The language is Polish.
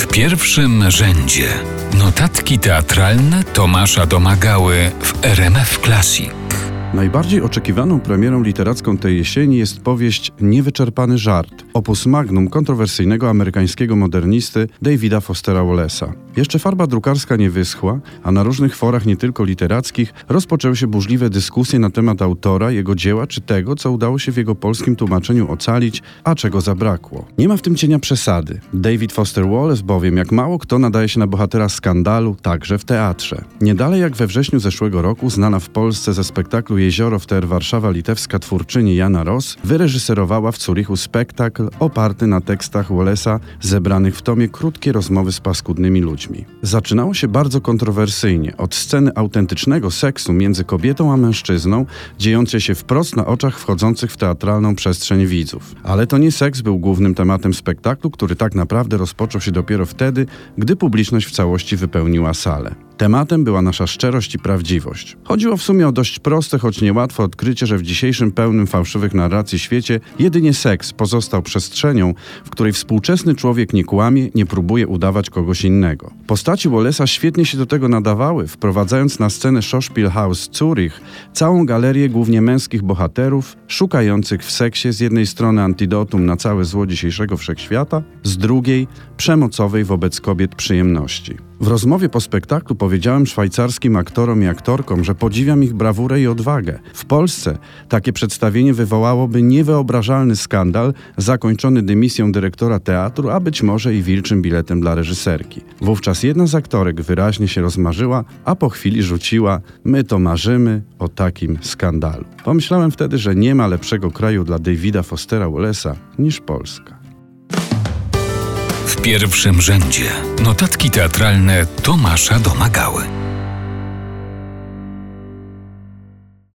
W pierwszym rzędzie notatki teatralne Tomasza Domagały w RMF Classic. Najbardziej oczekiwaną premierą literacką tej jesieni jest powieść Niewyczerpany żart, opus magnum kontrowersyjnego amerykańskiego modernisty Davida Fostera Wallace'a. Jeszcze farba drukarska nie wyschła, a na różnych forach nie tylko literackich rozpoczęły się burzliwe dyskusje na temat autora, jego dzieła czy tego, co udało się w jego polskim tłumaczeniu ocalić, a czego zabrakło. Nie ma w tym cienia przesady. David Foster Wallace bowiem, jak mało kto nadaje się na bohatera skandalu, także w teatrze. Nie dalej jak we wrześniu zeszłego roku, znana w Polsce ze spektaklu Jezioro w Ter Warszawa litewska twórczyni Jana Ross wyreżyserowała w Zurichu spektakl oparty na tekstach Wallace'a zebranych w tomie Krótkie rozmowy z paskudnymi ludźmi. Zaczynało się bardzo kontrowersyjnie, od sceny autentycznego seksu między kobietą a mężczyzną, dziejącej się wprost na oczach wchodzących w teatralną przestrzeń widzów. Ale to nie seks był głównym tematem spektaklu, który tak naprawdę rozpoczął się dopiero wtedy, gdy publiczność w całości wypełniła salę. Tematem była nasza szczerość i prawdziwość. Chodziło w sumie o dość proste, choć niełatwe odkrycie, że w dzisiejszym pełnym fałszywych narracji świecie jedynie seks pozostał przestrzenią, w której współczesny człowiek nie kłamie, nie próbuje udawać kogoś innego. Postaci Wallace'a świetnie się do tego nadawały, wprowadzając na scenę Schauspielhaus Zurich całą galerię głównie męskich bohaterów, szukających w seksie z jednej strony antidotum na całe zło dzisiejszego wszechświata, z drugiej przemocowej wobec kobiet przyjemności. W rozmowie po spektaklu powiedziałem szwajcarskim aktorom i aktorkom, że podziwiam ich brawurę i odwagę. W Polsce takie przedstawienie wywołałoby niewyobrażalny skandal, zakończony dymisją dyrektora teatru, a być może i wilczym biletem dla reżyserki. Wówczas jedna z aktorek wyraźnie się rozmarzyła, a po chwili rzuciła: My to marzymy o takim skandalu. Pomyślałem wtedy, że nie ma lepszego kraju dla Davida Fostera Wallace'a niż Polska. W pierwszym rzędzie notatki teatralne Tomasza Domagały.